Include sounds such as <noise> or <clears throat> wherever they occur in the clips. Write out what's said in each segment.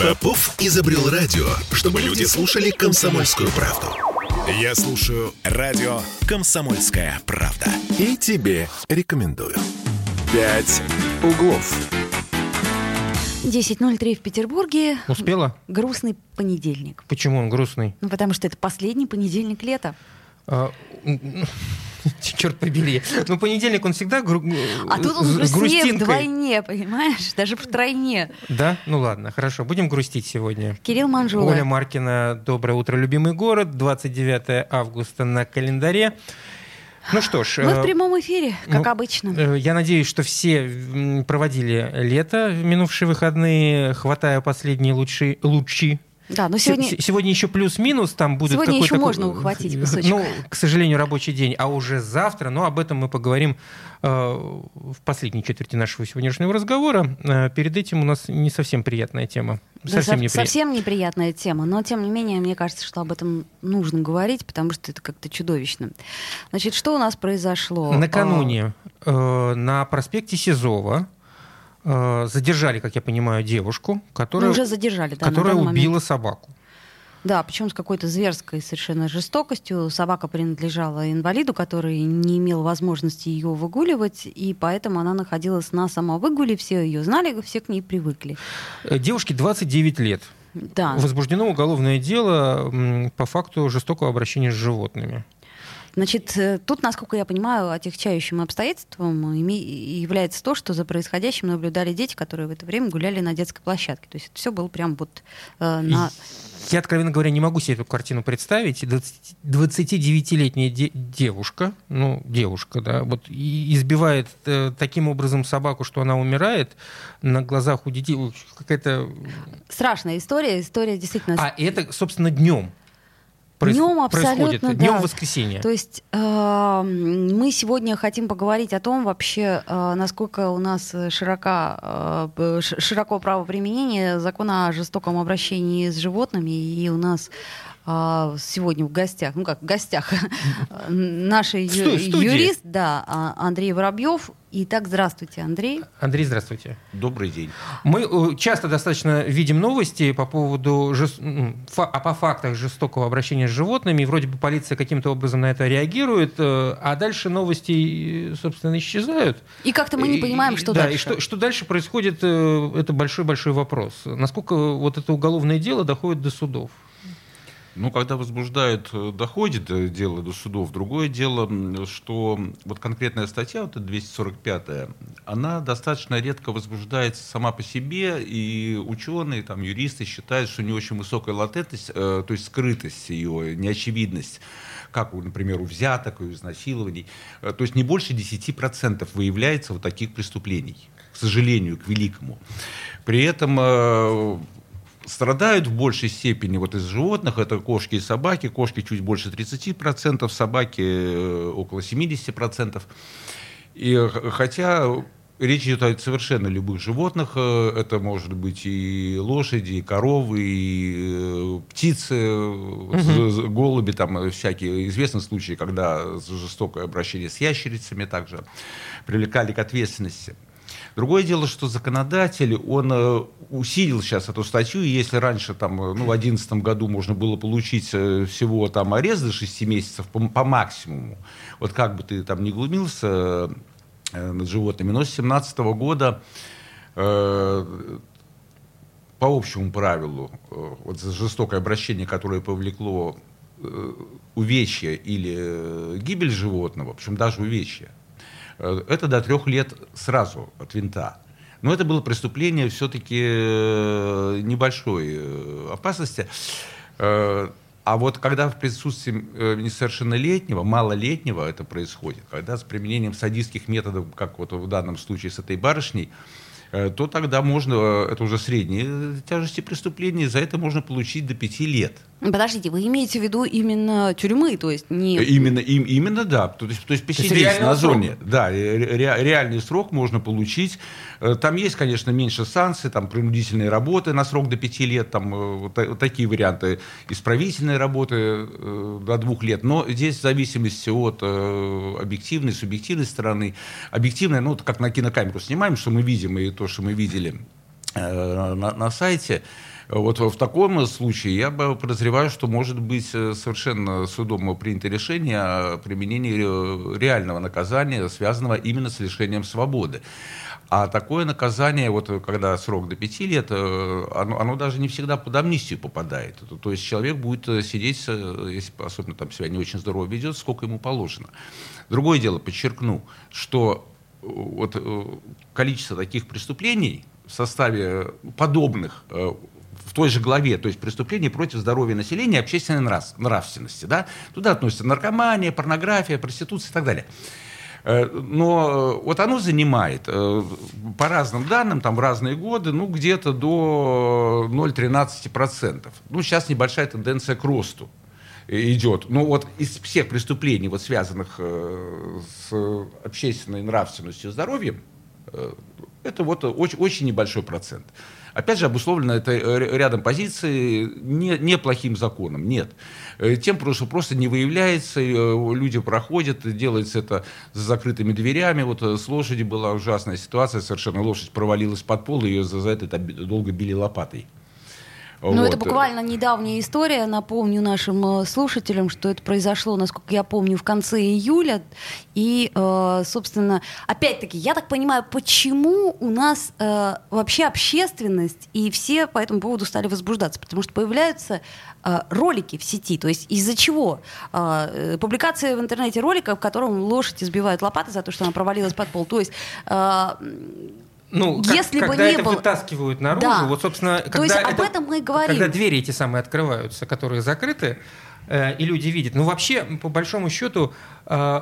Попов изобрел радио, чтобы люди слушали комсомольскую правду. Я слушаю радио «Комсомольская правда». И тебе рекомендую. «Пять углов». 10.03 в Петербурге. Успела? Грустный понедельник. Почему он грустный? Ну, потому что это последний понедельник лета. А, <laughs> черт побери. Ну, понедельник он всегда гру... А тут он грустнее вдвойне, понимаешь? Даже втройне. Да? Ну ладно, хорошо. Будем грустить сегодня. Кирилл Манжула. Оля Маркина, «Доброе утро, любимый город». 29 августа на календаре. Ну что ж. Мы в э, прямом эфире, как ну, обычно. Э, я надеюсь, что все проводили лето в минувшие выходные, хватая последние лучи, лучи да, но сегодня... Сегодня еще плюс-минус, там будет Сегодня еще такой, можно ухватить <laughs> кусочек. Ну, к сожалению, рабочий день, а уже завтра, но об этом мы поговорим э, в последней четверти нашего сегодняшнего разговора. Э, перед этим у нас не совсем приятная тема. Да, совсем, со- непри... совсем неприятная тема, но тем не менее, мне кажется, что об этом нужно говорить, потому что это как-то чудовищно. Значит, что у нас произошло? Накануне а... э, на проспекте Сизова Э, задержали, как я понимаю, девушку, которая, ну, уже задержали, да, которая убила момент. собаку. Да, причем с какой-то зверской совершенно жестокостью. Собака принадлежала инвалиду, который не имел возможности ее выгуливать, и поэтому она находилась на самовыгуле, все ее знали, все к ней привыкли. Э, девушке 29 лет. Да. Возбуждено уголовное дело по факту жестокого обращения с животными. Значит, э, тут, насколько я понимаю, отягчающим обстоятельством является то, что за происходящим наблюдали дети, которые в это время гуляли на детской площадке. То есть это все было прям вот э, на... Я, откровенно говоря, не могу себе эту картину представить. 29-летняя де- девушка, ну, девушка, да, вот избивает э, таким образом собаку, что она умирает на глазах у детей. Какая-то... Страшная история, история действительно... А это, собственно, днем проис... днем абсолютно, Днем да. воскресенья. То есть э, мы сегодня хотим поговорить о том вообще, э, насколько у нас широко, э, широко право применения закона о жестоком обращении с животными, и у нас сегодня в гостях, ну как в гостях, <laughs> наш юрист, да, а, Андрей Воробьев. Итак, здравствуйте, Андрей. Андрей, здравствуйте. Добрый день. Мы э, часто достаточно видим новости по поводу, жест... а по фактах жестокого обращения с животными, и вроде бы полиция каким-то образом на это реагирует, э, а дальше новости, собственно, исчезают. И как-то мы не понимаем, что да, дальше. И что, что дальше происходит, э, это большой-большой вопрос. Насколько вот это уголовное дело доходит до судов? Ну, когда возбуждают, э, доходит э, дело до судов. Другое дело, что вот конкретная статья, вот эта 245 она достаточно редко возбуждается сама по себе, и ученые, там, юристы считают, что у нее очень высокая латентность, э, то есть скрытость ее, неочевидность как, например, у взяток, у изнасилований. Э, то есть не больше 10% выявляется вот таких преступлений, к сожалению, к великому. При этом страдают в большей степени вот из животных, это кошки и собаки, кошки чуть больше 30%, собаки э, около 70%. И хотя речь идет о совершенно любых животных, э, это может быть и лошади, и коровы, и э, птицы, угу. голуби, там всякие известные случаи, когда жестокое обращение с ящерицами также привлекали к ответственности. Другое дело, что законодатель, он э, усилил сейчас эту статью, и если раньше, там, э, ну, в 2011 году можно было получить э, всего там арест до 6 месяцев по, по максимуму, вот как бы ты там не глумился над животными, но с 2017 года по общему правилу, вот за жестокое обращение, которое повлекло увечье или гибель животного, в общем, даже увечье, Э, это до трех лет сразу от винта. Но это было преступление все-таки э, небольшой э, опасности. А вот когда в присутствии несовершеннолетнего, малолетнего это происходит, когда с применением садистских методов, как вот в данном случае с этой барышней, то тогда можно, это уже средние тяжести преступления, за это можно получить до пяти лет. Подождите, вы имеете в виду именно тюрьмы, то есть не... Именно, им, именно да, то есть, то есть посидеть на зоне. Срок. Да, ре, реальный срок можно получить. Э, там есть, конечно, меньше санкций, там принудительные работы на срок до пяти лет, там э, вот такие варианты, исправительные работы э, до двух лет, но здесь в зависимости от объективной, субъективной стороны, объективная, ну, как на кинокамеру снимаем, что мы видим, и то, что мы видели, на, на сайте. Вот в таком случае я бы подозреваю, что может быть совершенно судом принято решение о применении реального наказания, связанного именно с лишением свободы. А такое наказание, вот когда срок до пяти лет, э, оно, оно даже не всегда под амнистию попадает. То есть человек будет э, сидеть, э, если особенно там себя не очень здорово ведет, сколько ему положено. Другое дело, подчеркну, что вот количество таких преступлений в составе подобных в той же главе, то есть преступления против здоровья населения общественной нравственности. Да? Туда относятся наркомания, порнография, проституция и так далее. Э, но э, вот оно занимает, э, по разным данным, там в разные годы, ну, где-то до 0,13%. Ну, сейчас небольшая тенденция к росту идет. Ну, вот из всех преступлений, вот связанных с общественной нравственностью и здоровьем, это вот очень, очень небольшой процент. Опять же, обусловлено это рядом позиций не, неплохим законом. Нет. Э, тем, что просто не выявляется, э, люди проходят, делается это за закрытыми дверями. Вот э, с лошади была ужасная ситуация, совершенно лошадь провалилась под пол, ее за, за это долго били лопатой. Ну, вот. это буквально недавняя история. Напомню нашим слушателям, что это произошло, насколько я помню, в конце июля. И, собственно, опять-таки, я так понимаю, почему у нас вообще общественность и все по этому поводу стали возбуждаться? Потому что появляются Э, ролики в сети. То есть из-за чего? Э, публикация в интернете ролика, в котором лошадь избивают лопатой за то, что она провалилась под пол. То есть э, ну, если как, бы когда не это было... вытаскивают наружу, да. вот, собственно, когда, То есть это, об этом мы и говорим. когда двери эти самые открываются, которые закрыты, э, и люди видят. Ну, вообще, по большому счету, э,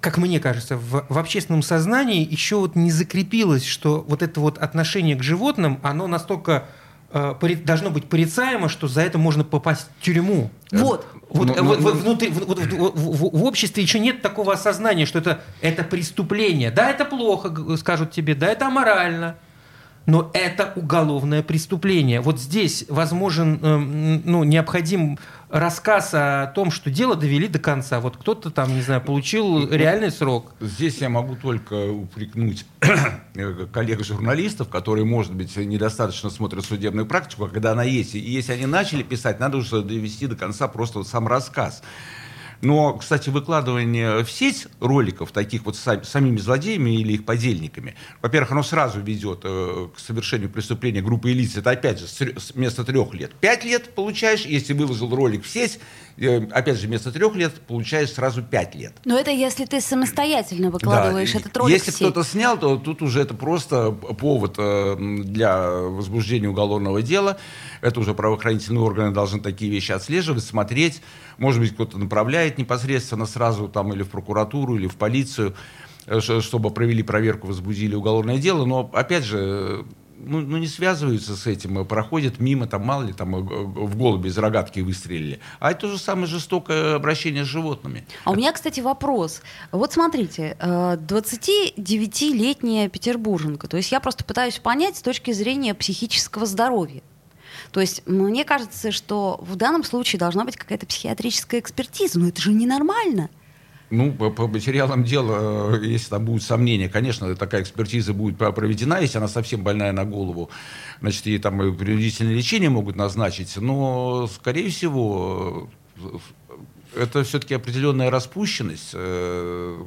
как мне кажется, в, в общественном сознании еще вот не закрепилось, что вот это вот отношение к животным, оно настолько должно быть порицаемо, что за это можно попасть в тюрьму. Вот. Вот, но, вот, но, внутри, в, в, в, в обществе еще нет такого осознания, что это, это преступление. Да, это плохо, скажут тебе, да, это аморально но это уголовное преступление. Вот здесь возможен, эм, ну, необходим рассказ о том, что дело довели до конца. Вот кто-то там, не знаю, получил реальный срок. Здесь я могу только упрекнуть коллег-журналистов, которые, может быть, недостаточно смотрят судебную практику, а когда она есть. И если они начали писать, надо уже довести до конца просто сам рассказ. Но, кстати, выкладывание в сеть роликов, таких вот сами, самими злодеями или их подельниками, во-первых, оно сразу ведет э, к совершению преступления группы лиц. Это, опять же, вместо трех лет. Пять лет получаешь, если выложил ролик в сеть, опять же, вместо трех лет получаешь сразу пять лет. Но это если ты самостоятельно выкладываешь да, этот ролик Если кто-то снял, то тут уже это просто повод э, для возбуждения уголовного дела. Это уже правоохранительные органы должны такие вещи отслеживать, смотреть. Может быть, кто-то направляет непосредственно сразу там или в прокуратуру, или в полицию, э, чтобы провели проверку, возбудили уголовное дело. Но, опять же, ну, ну, не связываются с этим, э, проходят мимо, там, мало ли, там, э, в голуби из рогатки выстрелили. А это то же самое жестокое обращение с животными. А у меня, кстати, вопрос. Вот смотрите, 29-летняя петербурженка, то есть я просто пытаюсь понять с точки зрения психического здоровья. То есть мне кажется, что в данном случае должна быть какая-то психиатрическая экспертиза. Но это же ненормально. Ну, по, по материалам дела, э, если там будут сомнения, конечно, такая экспертиза будет проведена, если она совсем больная на голову, значит, ей там и принудительное лечение могут назначить, но, скорее всего, э, это все-таки определенная распущенность, э,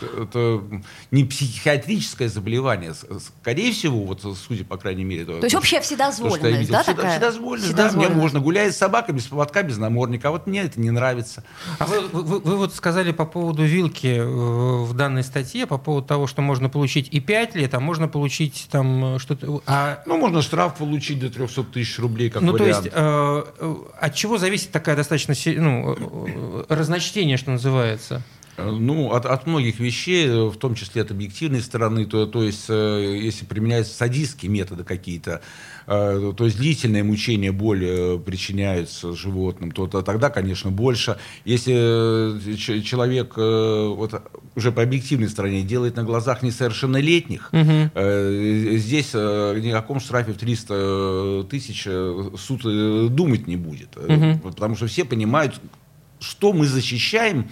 это не психиатрическое заболевание. Скорее всего, вот судя, по крайней мере... То, то есть общая вседозволенность, видел, да, всегда, такая? Вседозволенность, да. Мне можно гулять с собакой без поводка, без намордника. А вот мне это не нравится. А вы, вы, вы вот сказали по поводу вилки э, в данной статье, по поводу того, что можно получить и 5 лет, а можно получить там что-то... А... Ну, можно штраф получить до 300 тысяч рублей, как ну, вариант. то есть, э, э, от чего зависит такая достаточно ну, разночтение, что называется? Ну, от, от многих вещей, в том числе от объективной стороны, то, то есть, э, если применяются садистские методы какие-то, э, то есть длительное мучение, боль э, причиняются животным, то, то тогда, конечно, больше. Если человек вот, уже по объективной стороне делает на глазах несовершеннолетних, угу. здесь ни о каком штрафе в 300 тысяч суд думать не будет. Угу. Потому что все понимают, что мы защищаем, э,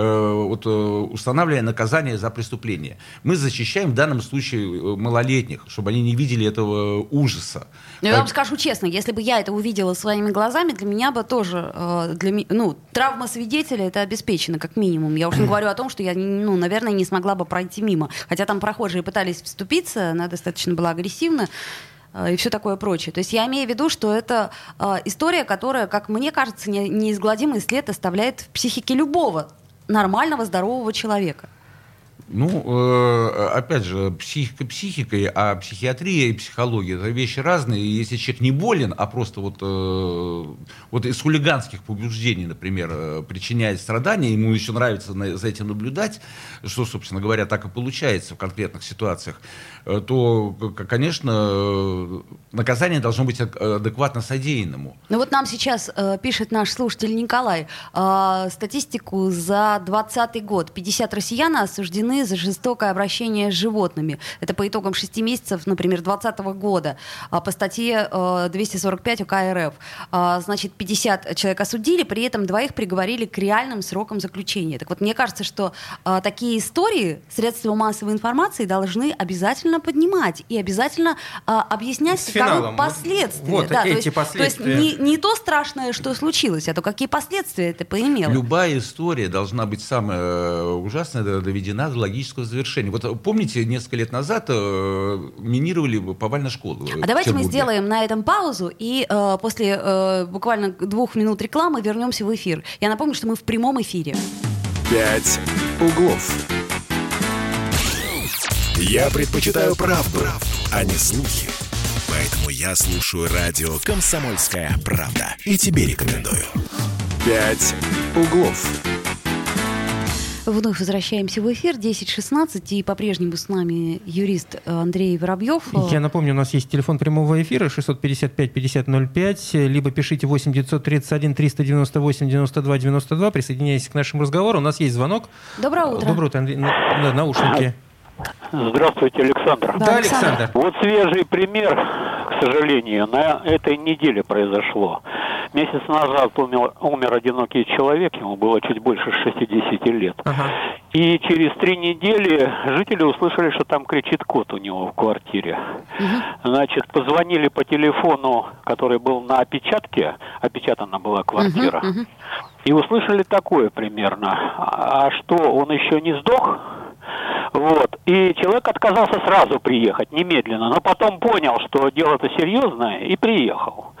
вот, э, устанавливая наказание за преступление. Мы защищаем в данном случае э, малолетних, чтобы они не видели этого ужаса. Но я вам скажу честно, если бы я это увидела своими глазами, для меня бы тоже, для, ну, травма свидетеля это обеспечена, как минимум. Я уж не говорю о том, что я, ну, наверное, не смогла бы пройти мимо. Хотя там прохожие пытались вступиться, она достаточно была агрессивна. Э, и все такое прочее. То есть я имею в виду, что это э, история, которая, как мне кажется, не, неизгладимый след оставляет в психике любого нормального, здорового человека. Ну, э, опять же, психика психикой, а психиатрия и психология это вещи разные. И если человек не болен, а просто вот, э, вот из хулиганских побуждений, например, э, причиняет страдания, ему еще нравится за этим наблюдать, что, собственно говоря, так и получается в конкретных ситуациях, то, конечно, наказание должно быть адекватно содеянному. Ну вот нам сейчас пишет наш слушатель Николай статистику за 2020 год. 50 россиян осуждены за жестокое обращение с животными. Это по итогам шести месяцев, например, 2020 года а, по статье 245 УК РФ. А, значит, 50 человек осудили, при этом двоих приговорили к реальным срокам заключения. Так вот, мне кажется, что а, такие истории средства массовой информации должны обязательно поднимать и обязательно объяснять, с каковы последствия. Вот да, эти то есть, последствия. То есть не, не то страшное, что случилось, а то какие последствия это поимело. Любая история должна быть самая э, ужасная, доведена до логического завершения. Вот помните, несколько лет назад э, минировали повально школу. А давайте мы сделаем на этом паузу и э, после э, буквально двух минут рекламы вернемся в эфир. Я напомню, что мы в прямом эфире. Пять углов. Я предпочитаю правду, правду, а не слухи. Поэтому я слушаю радио «Комсомольская правда». И тебе рекомендую. «Пять углов». Вновь возвращаемся в эфир 10.16, и по-прежнему с нами юрист Андрей Воробьев. Я напомню, у нас есть телефон прямого эфира 655-5005, либо пишите 8 931 398 92 92, присоединяйтесь к нашему разговору. У нас есть звонок. Доброе утро. Доброе утро, Андрей. Да, наушники. Здравствуйте, Александр. Да, Александр. Вот свежий пример, к сожалению, на этой неделе произошло. Месяц назад умер, умер одинокий человек, ему было чуть больше 60 лет. Ага. И через три недели жители услышали, что там кричит кот у него в квартире. Угу. Значит, позвонили по телефону, который был на опечатке, опечатана была квартира, угу, угу. и услышали такое примерно. А что, он еще не сдох? Вот. И человек отказался сразу приехать, немедленно, но потом понял, что дело-то серьезное, и приехал.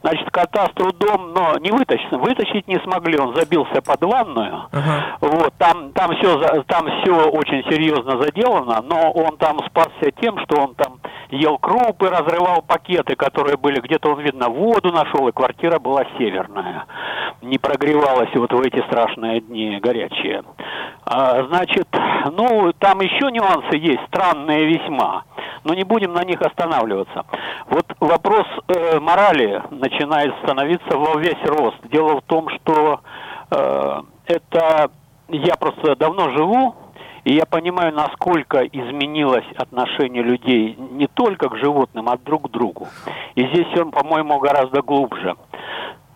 Значит, кота с трудом, но не вытащить, вытащить не смогли, он забился под ванную. Ага. Вот, там, там, все, там все очень серьезно заделано, но он там спасся тем, что он там ел крупы, разрывал пакеты, которые были, где-то он, видно, воду нашел, и квартира была северная. Не прогревалась вот в эти страшные дни горячие. А, значит, ну, там еще нюансы есть, странные весьма но не будем на них останавливаться. Вот вопрос э, морали начинает становиться во весь рост. Дело в том, что э, это я просто давно живу, и я понимаю, насколько изменилось отношение людей не только к животным, а друг к другу. И здесь он, по-моему, гораздо глубже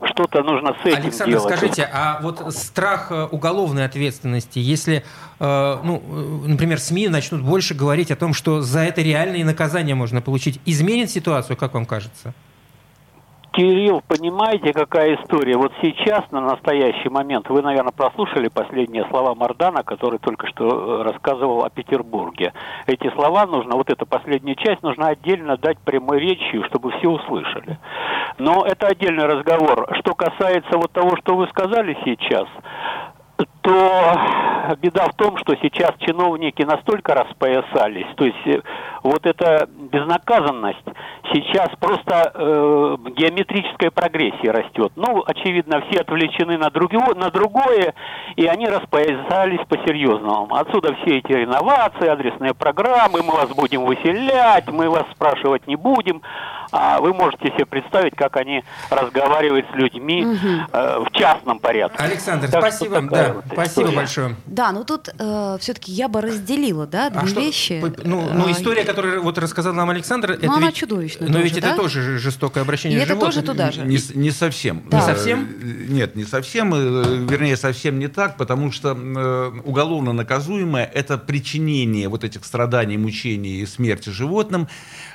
что-то нужно с этим Александр, делать. скажите, а вот страх э, уголовной ответственности, если, э, ну, э, например, СМИ начнут больше говорить о том, что за это реальные наказания можно получить, изменит ситуацию, как вам кажется? Кирилл, понимаете, какая история? Вот сейчас, на настоящий момент, вы, наверное, прослушали последние слова Мардана, который только что э, рассказывал о Петербурге. Эти слова нужно, вот эта последняя часть, нужно отдельно дать прямой речью, чтобы все услышали. Но это отдельный разговор. Что касается вот того, что вы сказали сейчас, то беда в том, что сейчас чиновники настолько распоясались, то есть э, вот эта безнаказанность сейчас просто э, геометрическая прогрессия растет. Ну, очевидно, все отвлечены на, другое, на другое, и они распоясались по-серьезному. Отсюда все эти реновации, адресные программы, мы вас будем выселять, мы вас спрашивать не будем. А вы можете себе представить, как они разговаривают с людьми угу. э, в частном порядке. Александр, так спасибо. Да, Спасибо история. большое. Да, ну тут э, все-таки я бы разделила, да, две а что, вещи. Ну, ну, история, которую вот рассказал нам Александр, ну, это она ведь, чудовищная. Но тоже, ведь да? это тоже жестокое обращение И с животным. это тоже туда же. Не, не совсем. Да. Не совсем? Нет, не совсем. Вернее, совсем не так, потому что уголовно наказуемое – это причинение вот этих страданий, мучений и смерти животным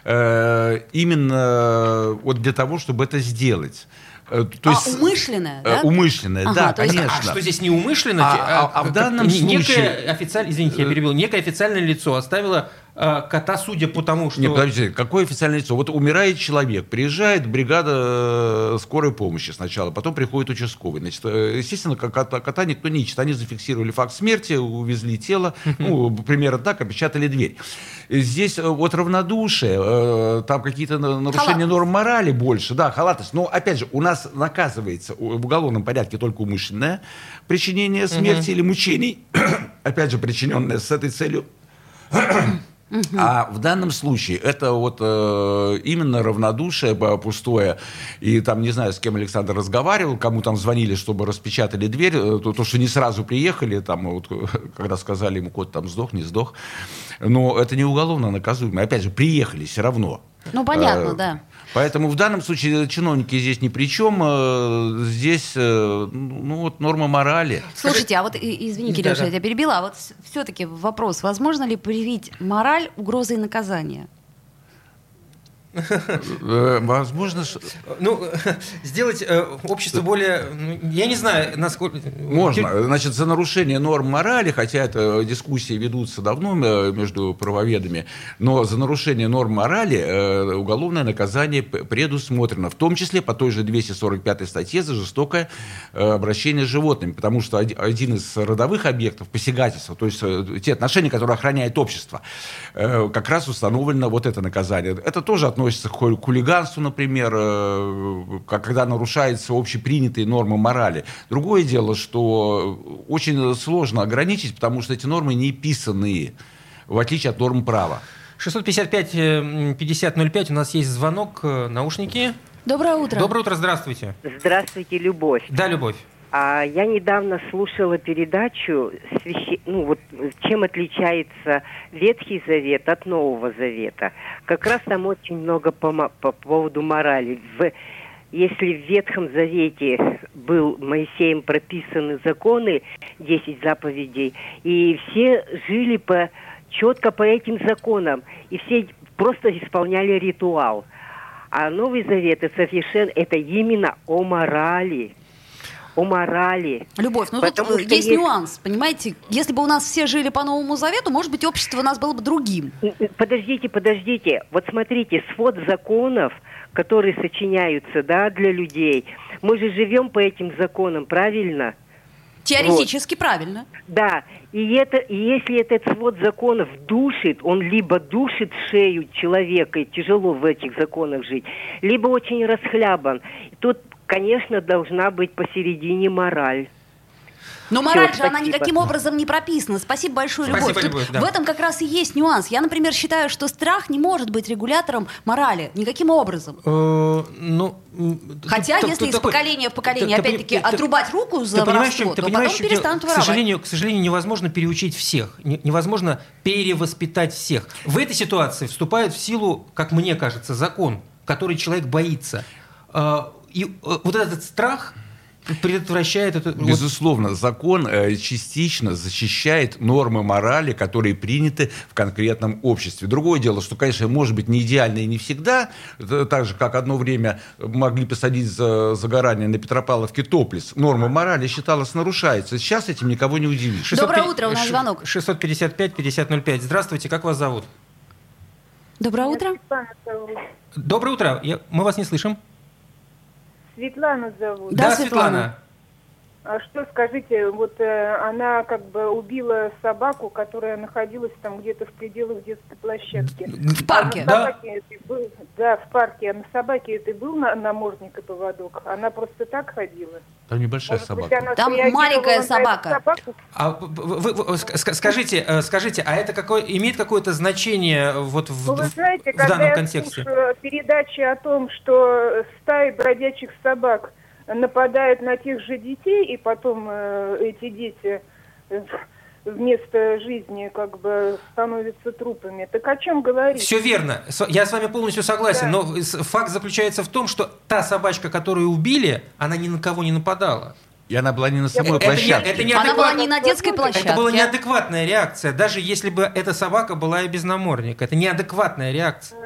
именно вот для того, чтобы это сделать. Э, то есть, а умышленное, да? Умышленное, ага, да, есть, конечно. А что здесь не умышленно? А, а, а в данном некое случае... Официаль... Извините, я э, перебил. Некое официальное лицо оставило э, кота, судя по тому, что... Нет, подождите, какое официальное лицо? Вот умирает человек, приезжает бригада э, скорой помощи сначала, потом приходит участковый. Значит, естественно, кота, кота никто не ищет. Они зафиксировали факт смерти, увезли тело, ну, примерно так, опечатали дверь. Здесь вот равнодушие, там какие-то нарушения Халат. норм морали больше, да, халатность. Но, опять же, у нас нас наказывается в уголовном порядке только умышленное причинение смерти угу. или мучений, <clears throat> опять же, причиненное с этой целью. <clears throat> А в данном случае это вот э, именно равнодушие пустое. И там, не знаю, с кем Александр разговаривал, кому там звонили, чтобы распечатали дверь, э, то, то что не сразу приехали, там, вот, <laughs> когда сказали ему, кот там сдох, не сдох. Но это не уголовно наказуемо. Опять же, приехали все равно. Ну, понятно, э, да. Поэтому в данном случае чиновники здесь ни при чем. Э, здесь э, ну, вот норма морали. Слушайте, а вот, извините, да, Леша, да. я тебя перебила, а вот все-таки вопрос, возможно ли привить мораль угрозой наказания? Э, возможно... Ну, <laughs> сделать э, общество более... Ну, я не знаю, насколько... Можно. Значит, за нарушение норм морали, хотя это дискуссии ведутся давно э, между правоведами, но за нарушение норм морали уголовное наказание предусмотрено, в том числе по той же 245 статье за жестокое обращение с животными, потому что один из родовых объектов посягательства, то есть те отношения, которые охраняет общество, как раз установлено вот это наказание. Это тоже относится относится к хулиганству, например, э, когда нарушаются общепринятые нормы морали. Другое дело, что очень сложно ограничить, потому что эти нормы не писанные, в отличие от норм права. 655-5005, у нас есть звонок, э, наушники. Доброе утро. Доброе утро, здравствуйте. Здравствуйте, Любовь. Да, Любовь. А я недавно слушала передачу, ну вот чем отличается Ветхий Завет от Нового Завета. Как раз там очень много по, по поводу морали. В... Если в Ветхом Завете был Моисеем прописаны законы, 10 заповедей, и все жили по, четко по этим законам, и все просто исполняли ритуал. А Новый Завет это совершенно это именно о морали о морали. Любовь, ну тут есть, есть нюанс, понимаете? Если бы у нас все жили по Новому Завету, может быть, общество у нас было бы другим. Подождите, подождите. Вот смотрите, свод законов, которые сочиняются, да, для людей. Мы же живем по этим законам, правильно? Теоретически вот. правильно. Да, и, это, и если этот свод законов душит, он либо душит шею человека, и тяжело в этих законах жить, либо очень расхлябан. Тут конечно, должна быть посередине мораль. Но мораль Все, же, она никаким образом не прописана. Спасибо большое, Любовь. Спасибо, Любовь да. В этом как раз и есть нюанс. Я, например, считаю, что страх не может быть регулятором морали. Никаким образом. Э, ну, Хотя, если из поколения в поколение, опять-таки, отрубать руку за воровство, то потом перестанут воровать. К сожалению, к сожалению, невозможно переучить всех. Невозможно перевоспитать всех. В этой ситуации вступает в силу, как мне кажется, закон, который человек боится э, и э, вот этот страх предотвращает это. Безусловно, вот... закон э, частично защищает нормы морали, которые приняты в конкретном обществе. Другое дело, что, конечно, может быть не идеально и не всегда, так же, как одно время могли посадить за загорание на Петропавловке топлис. Норма морали считалась нарушается. Сейчас этим никого не удивишь. 600... Доброе утро, у нас звонок. 655-5005. Здравствуйте, как вас зовут? Доброе утро. Доброе утро. Я... Мы вас не слышим. Светлана зовут. Да, да Светлана. А что скажите, вот э, она как бы убила собаку, которая находилась там где-то в пределах детской площадки. В парке, а да? Был, да, в парке. А на собаке это был на, намордник и поводок? Она просто так ходила? Там небольшая Может, собака. Там маленькая собака. А вы, вы, вы, скажите, э, скажите, а это какое, имеет какое-то значение вот в, ну, вы знаете, в, в данном контексте? передачи о том, что стаи бродячих собак нападает на тех же детей, и потом э, эти дети э, вместо жизни как бы становятся трупами. Так о чем говорить? Все верно. Я с вами полностью согласен. Да. Но факт заключается в том, что та собачка, которую убили, она ни на кого не нападала. И она была не на самой это площадке. Не, это не она была не на детской площадке. Это была неадекватная реакция, даже если бы эта собака была и без намордника. Это неадекватная реакция.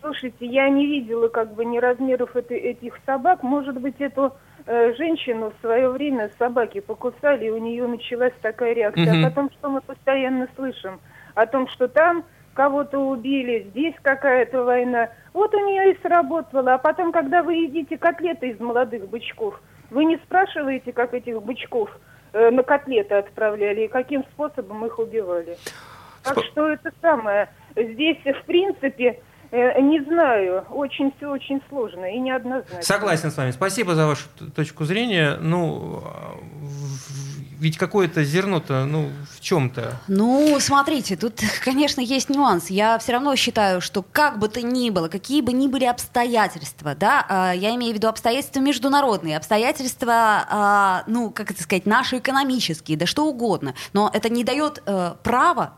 Слушайте, я не видела как бы ни размеров этой, этих собак. Может быть, эту э, женщину в свое время собаки покусали, и у нее началась такая реакция. Угу. А потом, что мы постоянно слышим? О том, что там кого-то убили, здесь какая-то война. Вот у нее и сработало. А потом, когда вы едите котлеты из молодых бычков, вы не спрашиваете, как этих бычков э, на котлеты отправляли и каким способом их убивали. Так что это самое. Здесь, в принципе, не знаю, очень все очень сложно и неоднозначно. Согласен с вами. Спасибо за вашу точку зрения. Ну, ведь какое-то зерно-то, ну, в чем-то. Ну, смотрите, тут, конечно, есть нюанс. Я все равно считаю, что как бы то ни было, какие бы ни были обстоятельства, да, а, я имею в виду обстоятельства международные, обстоятельства, а, ну, как это сказать, наши экономические, да что угодно, но это не дает э, права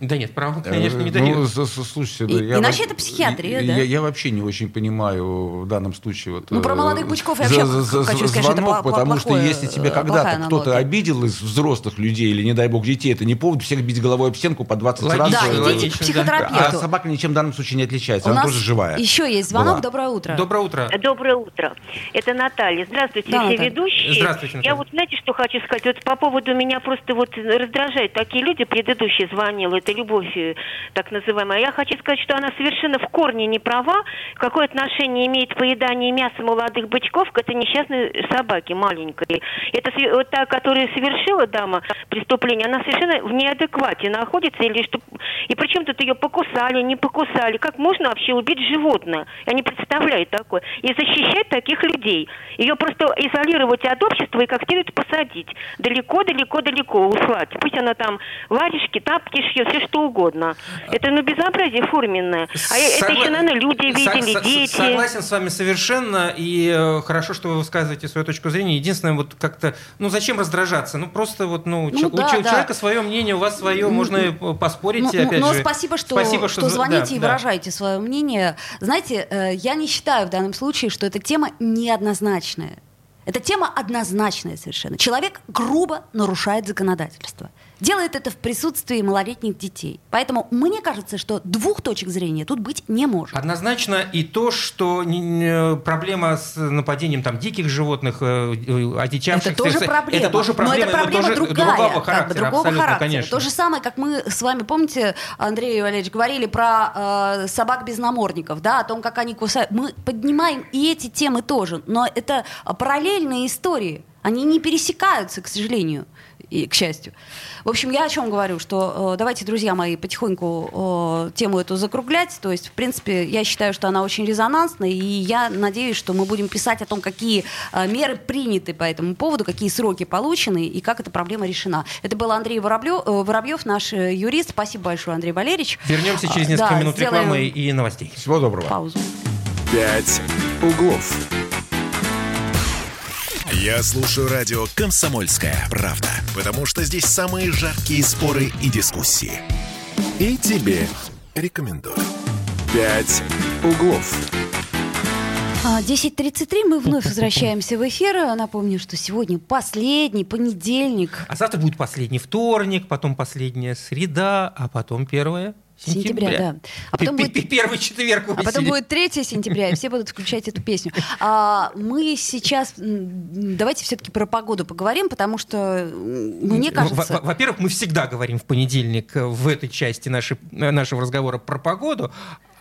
да нет, права, конечно, не дает. Ну, слушайте, и, я, иначе это психиатрия, я, да? Я, я вообще не очень понимаю в данном случае. Вот, ну, про молодых э, бычков я вообще за, хочу сказать, звонок, что это потому плохое, что если тебе когда-то кто-то обидел из взрослых людей, или, не дай бог, детей, это не повод всех бить головой об стенку по 20 Логично, раз. Да, идите к психотерапевту. А собака ничем в данном случае не отличается, У она тоже живая. еще есть звонок, Была. доброе утро. Доброе утро. Доброе утро. Это Наталья. Здравствуйте, да, все Наталья. ведущие. Здравствуйте, Наталья. Я вот, знаете, что хочу сказать? Вот по поводу меня просто вот раздражают такие люди, предыдущие звонил, это Любовь э, так называемая. Я хочу сказать, что она совершенно в корне не права. Какое отношение имеет поедание мяса молодых бычков к этой несчастной собаке маленькой? Это вот та, которая совершила дама преступление, она совершенно в неадеквате находится. Или что... И причем тут ее покусали, не покусали. Как можно вообще убить животное? Я не представляю такое. И защищать таких людей. Ее просто изолировать от общества и как следует посадить. Далеко-далеко-далеко услать. Пусть она там варежки, тапки шьет, все что угодно. Это ну безобразие форменное. А Согла... это еще, наверное, люди видели, Со- дети. Согласен с вами совершенно. И э, хорошо, что вы высказываете свою точку зрения. Единственное, вот как-то, ну зачем раздражаться? Ну просто вот, ну, ну ч- да, у да. человека свое мнение, у вас свое, можно поспорить. Ну, опять но же. спасибо, что, спасибо, что, что звоните да, и да. выражаете свое мнение. Знаете, э, я не считаю в данном случае, что эта тема неоднозначная. Эта тема однозначная совершенно. Человек грубо нарушает законодательство делает это в присутствии малолетних детей. Поэтому мне кажется, что двух точек зрения тут быть не может. Однозначно и то, что проблема с нападением там, диких животных, э, э, одичавшихся... Это тоже проблема. Это тоже проблема, но это проблема тоже другая, другого характера. Как бы, другого характера. Конечно. То же самое, как мы с вами, помните, Андрей Валерьевич, говорили про э, собак без намордников, да, о том, как они кусают. Мы поднимаем и эти темы тоже, но это параллельные истории. Они не пересекаются, к сожалению и к счастью. В общем, я о чем говорю, что э, давайте, друзья мои, потихоньку э, тему эту закруглять. То есть, в принципе, я считаю, что она очень резонансная, и я надеюсь, что мы будем писать о том, какие э, меры приняты по этому поводу, какие сроки получены и как эта проблема решена. Это был Андрей Воробьев, э, Воробьев наш э, юрист. Спасибо большое, Андрей Валерьевич. Вернемся через несколько да, минут рекламы и новостей. Всего доброго. Паузу. Пять углов. Я слушаю радио «Комсомольская правда», потому что здесь самые жаркие споры и дискуссии. И тебе рекомендую. «Пять углов». 10.33 а, мы вновь <laughs> возвращаемся в эфир. Напомню, что сегодня последний понедельник. А завтра будет последний вторник, потом последняя среда, а потом первая Сентября, сентября да. А потом будет первый четверг. А потом будет 3 сентября, и все будут включать эту песню. А мы сейчас давайте все-таки про погоду поговорим, потому что мне кажется. Во-первых, мы всегда говорим в понедельник в этой части нашей, нашего разговора про погоду,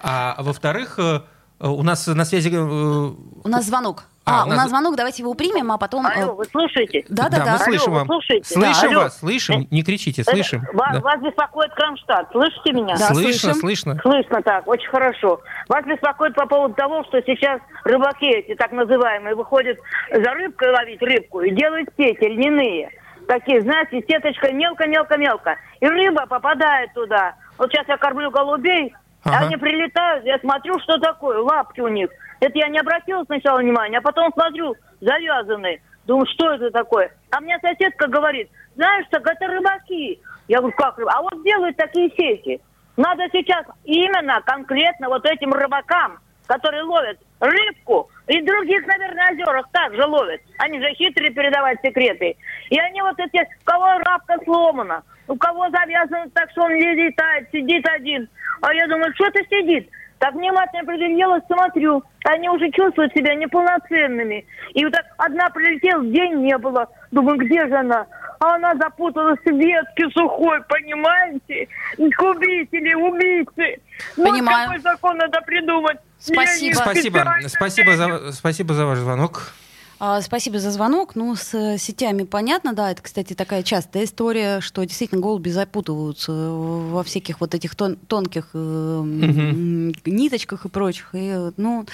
а во-вторых, э, у нас на связи. Э, у нас звонок. А, а у нас... нас звонок, давайте его примем, а потом... Алло, вы слушаете? Да, да, да. Мы слышим Алло, вас. Слушаете? Слышим да, вас, слышим, не кричите, слышим. Это, вас, да. вас беспокоит Кронштадт, слышите меня? Да, слышно, слышим. слышно. Слышно так, очень хорошо. Вас беспокоит по поводу того, что сейчас рыбаки эти так называемые выходят за рыбкой ловить рыбку и делают сети льняные. Такие, знаете, сеточка мелко-мелко-мелко. И рыба попадает туда. Вот сейчас я кормлю голубей, Ага. Они прилетают, я смотрю, что такое, лапки у них. Это я не обратила сначала внимания, а потом смотрю, завязанные. Думаю, что это такое? А мне соседка говорит, знаешь, так это рыбаки. Я говорю, как рыбаки? А вот делают такие сети. Надо сейчас именно конкретно вот этим рыбакам, которые ловят рыбку, и других, наверное, озерах также ловят. Они же хитрые передавать секреты. И они вот эти, у кого рабка сломана, у кого завязано так, что он летает, сидит один. А я думаю, что ты сидит? Так внимательно пригляделась, смотрю. Они уже чувствуют себя неполноценными. И вот так одна прилетела, день не было. Думаю, где же она? А она запуталась в ветке сухой, понимаете? Губители, убийцы. Понимаю. Вот какой закон надо придумать. Спасибо. Спасибо. Спасибо за, спасибо за ваш звонок. А, спасибо за звонок. Ну, с э, сетями понятно, да, это, кстати, такая частая история, что действительно голуби запутываются во всяких вот этих тон тонких э, угу. ниточках и прочих. И, ну,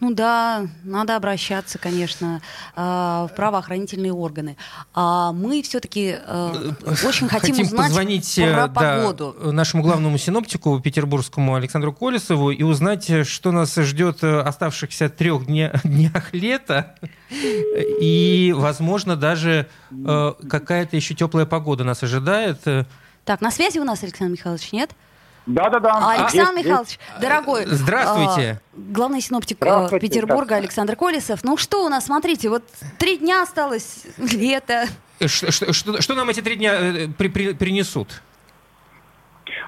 ну да, надо обращаться, конечно, э, в правоохранительные органы. А мы все-таки э, очень хотим, хотим узнать позвонить про погоду. Да, нашему главному синоптику петербургскому Александру Колесову и узнать, что нас ждет оставшихся трех дня, <laughs> днях лета. И, возможно, даже э, какая-то еще теплая погода нас ожидает. Так, на связи у нас Александр Михайлович, нет? Да-да-да. Александр есть, Михайлович, есть. дорогой. Здравствуйте. А, главный синоптик э, Здравствуйте, Петербурга Александр Колесов. Ну что у нас, смотрите, вот три дня осталось, лето. Что, что, что, что нам эти три дня э, при, при, принесут?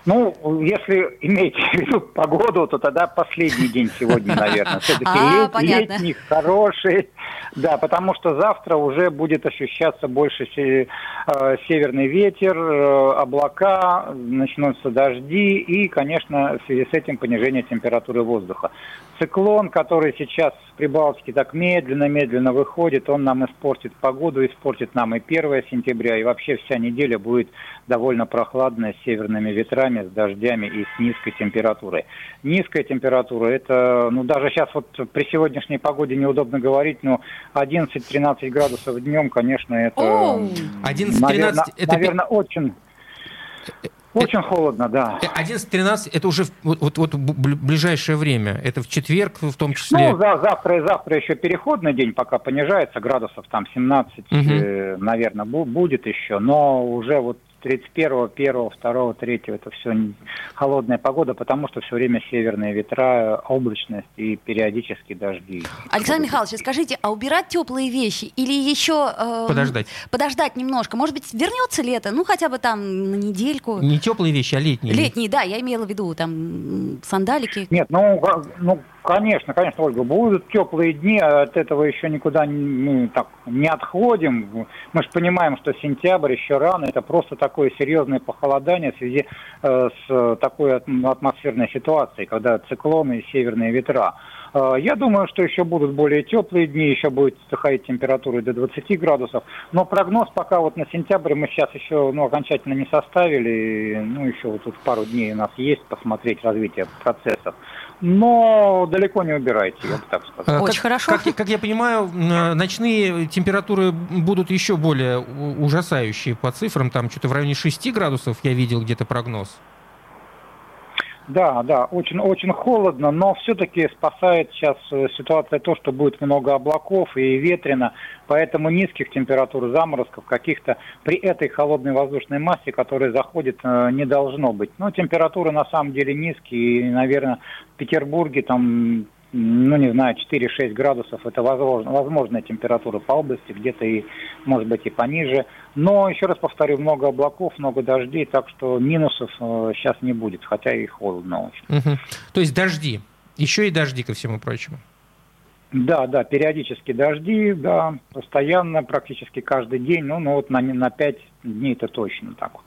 Ну, если иметь в виду погоду, то тогда последний день сегодня, наверное. <laughs> Все-таки а, лет, летний, хороший. Да, потому что завтра уже будет ощущаться больше э, северный ветер, э, облака, начнутся дожди и, конечно, в связи с этим понижение температуры воздуха. Циклон, который сейчас в Прибалтике так медленно-медленно выходит, он нам испортит погоду, испортит нам и 1 сентября, и вообще вся неделя будет довольно прохладная с северными ветрами, с дождями и с низкой температурой. Низкая температура, это, ну даже сейчас вот при сегодняшней погоде неудобно говорить, но 11-13 градусов днем, конечно, это, 11-13, наверное, это... наверное, очень очень холодно, да. 11-13 это уже вот, вот, вот ближайшее время. Это в четверг в том числе. Ну, за, завтра и завтра еще переходный день, пока понижается, градусов там 17, угу. э, наверное, будет еще. Но уже вот 31, 1, 2, 3 это все холодная погода, потому что все время северные ветра, облачность и периодически дожди. Александр Михайлович, скажите, а убирать теплые вещи или еще э, подождать? Подождать немножко. Может быть, вернется лето, ну хотя бы там на недельку. Не теплые вещи, а летние. Летние, да, я имела в виду там сандалики. Нет, ну, ну Конечно, конечно, Ольга, будут теплые дни, а от этого еще никуда ну, так, не отходим. Мы же понимаем, что сентябрь еще рано, это просто такое серьезное похолодание в связи э, с такой атмосферной ситуацией, когда циклоны и северные ветра. Э, я думаю, что еще будут более теплые дни, еще будет доходить температура до 20 градусов. Но прогноз пока вот на сентябрь мы сейчас еще ну, окончательно не составили. Ну, еще вот тут пару дней у нас есть посмотреть развитие процессов но далеко не убирайте, я бы так сказал. Очень как, хорошо. Как, как я понимаю, ночные температуры будут еще более ужасающие по цифрам, там что-то в районе 6 градусов я видел где-то прогноз. Да, да, очень, очень холодно, но все-таки спасает сейчас э, ситуация то, что будет много облаков и ветрено, поэтому низких температур заморозков каких-то при этой холодной воздушной массе, которая заходит, э, не должно быть. Но температуры на самом деле низкие, и, наверное, в Петербурге там ну, не знаю, 4-6 градусов, это возможно, возможная температура по области, где-то и, может быть, и пониже. Но, еще раз повторю, много облаков, много дождей, так что минусов э, сейчас не будет, хотя и холодно очень. Угу. То есть дожди, еще и дожди ко всему прочему. Да, да, периодически дожди, да, постоянно, практически каждый день, ну, ну вот на, на 5 дней это точно так вот.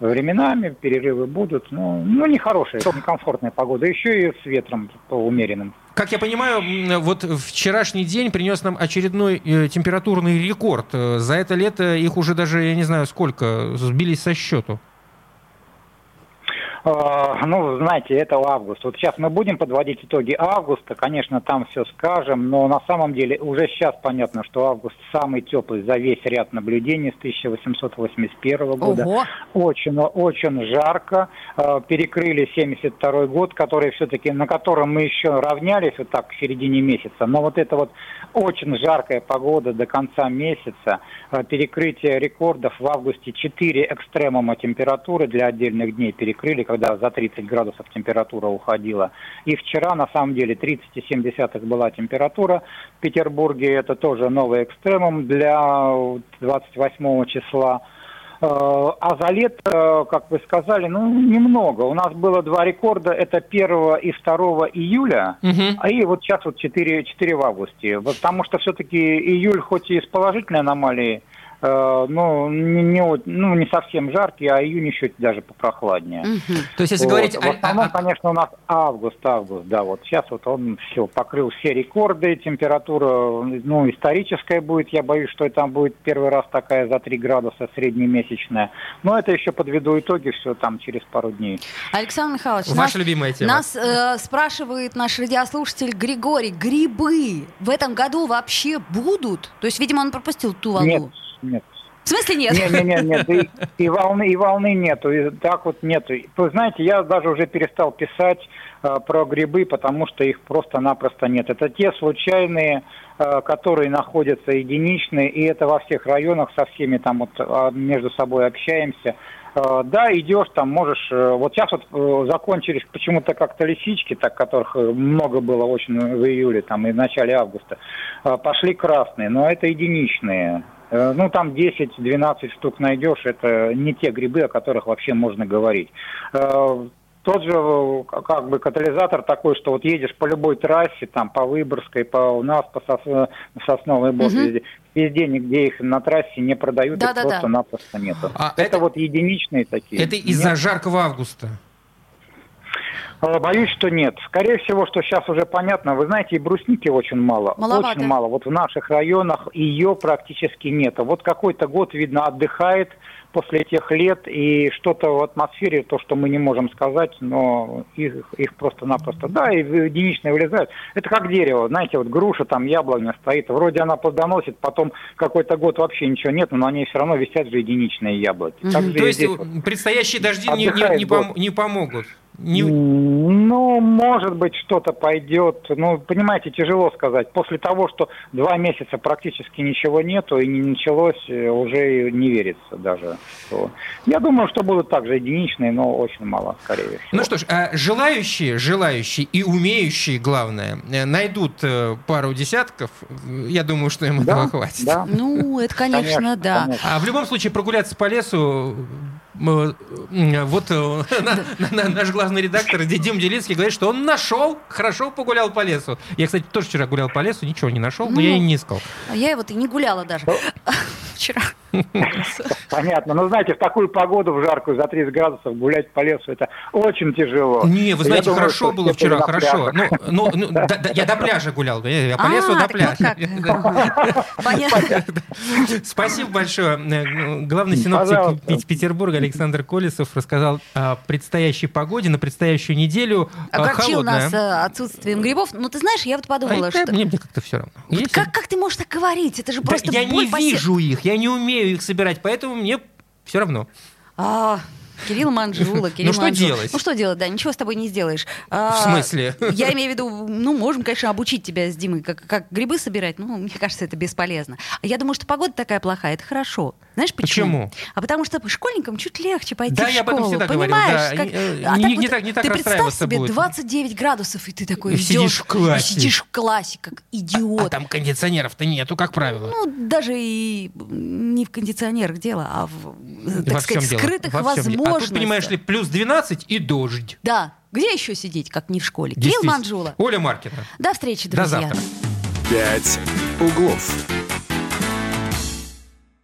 Временами перерывы будут, но ну, нехорошая, некомфортная погода, еще и с ветром по умеренным. Как я понимаю, вот вчерашний день принес нам очередной э, температурный рекорд. Э, за это лето их уже даже, я не знаю сколько, сбились со счету. А, ну, знаете, это август. Вот сейчас мы будем подводить итоги августа, конечно, там все скажем, но на самом деле уже сейчас понятно, что август самый теплый за весь ряд наблюдений с 1881 года. Ого. Очень, очень жарко. А, перекрыли 72 год, который все-таки, на котором мы еще равнялись вот так в середине месяца. Но вот это вот очень жаркая погода до конца месяца, перекрытие рекордов в августе 4 экстремума температуры для отдельных дней перекрыли, когда за 30 градусов температура уходила. И вчера, на самом деле, 30,7 была температура в Петербурге. Это тоже новый экстремум для 28 числа. Э, а за лето, как вы сказали, ну, немного. У нас было два рекорда. Это 1 и 2 июля. Угу. А и вот сейчас вот 4, 4 в августе. Потому что все-таки июль хоть и с положительной аномалией, Э, ну, не, не, ну, не совсем жаркий, а июнь еще даже попрохладнее. Угу. То есть, если вот. говорить... В основном, а, конечно, у нас август, август, да, вот сейчас вот он все, покрыл все рекорды, температура, ну, историческая будет, я боюсь, что там будет первый раз такая за 3 градуса среднемесячная. Но это еще подведу итоги, все там через пару дней. Александр Михайлович, Ваша нас, любимая тема. Нас э, спрашивает наш радиослушатель Григорий, грибы в этом году вообще будут? То есть, видимо, он пропустил ту волну. Нет нет. В смысле нет? Нет, нет, нет, нет. И, и волны, и волны нету, и так вот нету. Вы знаете, я даже уже перестал писать э, про грибы, потому что их просто-напросто нет. Это те случайные, э, которые находятся единичные, и это во всех районах со всеми там вот э, между собой общаемся. Э, да, идешь там, можешь... Э, вот сейчас вот э, закончились почему-то как-то лисички, так которых много было очень в июле там и в начале августа. Пошли красные, но это единичные. Э, ну, там 10-12 штук найдешь, это не те грибы, о которых вообще можно говорить. Э, тот же как бы катализатор такой, что вот едешь по любой трассе, там по Выборгской, по у нас, по Сос... Сосновой Бор, угу. везде, везде нигде их на трассе не продают, да, их да, просто-напросто да. нету. А это, это вот единичные такие. Это из-за жаркого августа? Э, боюсь, что нет. Скорее всего, что сейчас уже понятно. Вы знаете, и брусники очень мало. Маловато. Очень мало. Вот в наших районах ее практически нет. Вот какой-то год, видно, отдыхает после этих лет, и что-то в атмосфере, то, что мы не можем сказать, но их, их просто-напросто, да, и единичные вылезают. Это как дерево, знаете, вот груша, там яблоня стоит, вроде она плодоносит, потом какой-то год вообще ничего нет, но на ней все равно висят же единичные яблоки. Угу. То есть вот предстоящие дожди не, не, не, пом- не помогут? Не... Ну, может быть, что-то пойдет. Ну, понимаете, тяжело сказать. После того, что два месяца практически ничего нету и не началось, э, уже не верится даже. Что... Я думаю, что будут также единичные, но очень мало, скорее всего. Ну что ж, а желающие, желающие и умеющие, главное, э, найдут э, пару десятков. Я думаю, что им да, этого хватит. Да. Ну, это, конечно, конечно да. Конечно. А в любом случае прогуляться по лесу вот <laughs> наш главный редактор Дим Делинский говорит, что он нашел, хорошо погулял по лесу. Я, кстати, тоже вчера гулял по лесу, ничего не нашел, но я и не искал. А я вот и не гуляла даже <laughs> вчера. Понятно. Но знаете, в такую погоду, в жаркую, за 30 градусов гулять по лесу, это очень тяжело. Не, вы знаете, хорошо было вчера, хорошо. Ну, ну, ну я до пляжа гулял, я по лесу до пляжа. <laughs> Понятно. <laughs> Спасибо большое. Главный синоптик Петербурга Александр Колесов рассказал о предстоящей погоде на предстоящую неделю. Огорчил нас э, отсутствием грибов. Ну, ты знаешь, я вот подумала, а что... Мне, как-то все равно. Как ты можешь так говорить? Это же просто Я не вижу их, я не умею их собирать, поэтому мне все равно. А, Кирилл Манжула, <laughs> Кирилл Ну что Манжула. делать? Ну что делать, да, ничего с тобой не сделаешь. А, в смысле? <laughs> Я имею в виду, ну, можем, конечно, обучить тебя с Димой, как, как грибы собирать, но мне кажется, это бесполезно. Я думаю, что погода такая плохая, это хорошо. Знаешь почему? Почему? А потому что школьникам чуть легче пойти да, в школу. я об этом всегда Понимаешь? говорил. Да. Как... Э, а не, так не, вот, так, не так ты представь себе будет. 29 градусов, и ты такой идешь, сидишь в классе. Сидишь в классе, как идиот. А там кондиционеров-то нету, как правило. Ну, даже и не в кондиционерах дело, а в, так Во сказать, скрытых возможностях. А тут, понимаешь ли, плюс 12 и дождь. Да. Где еще сидеть, как не в школе? Кирилл Манжула. Оля Маркина. До встречи, друзья. До завтра. «Пять углов».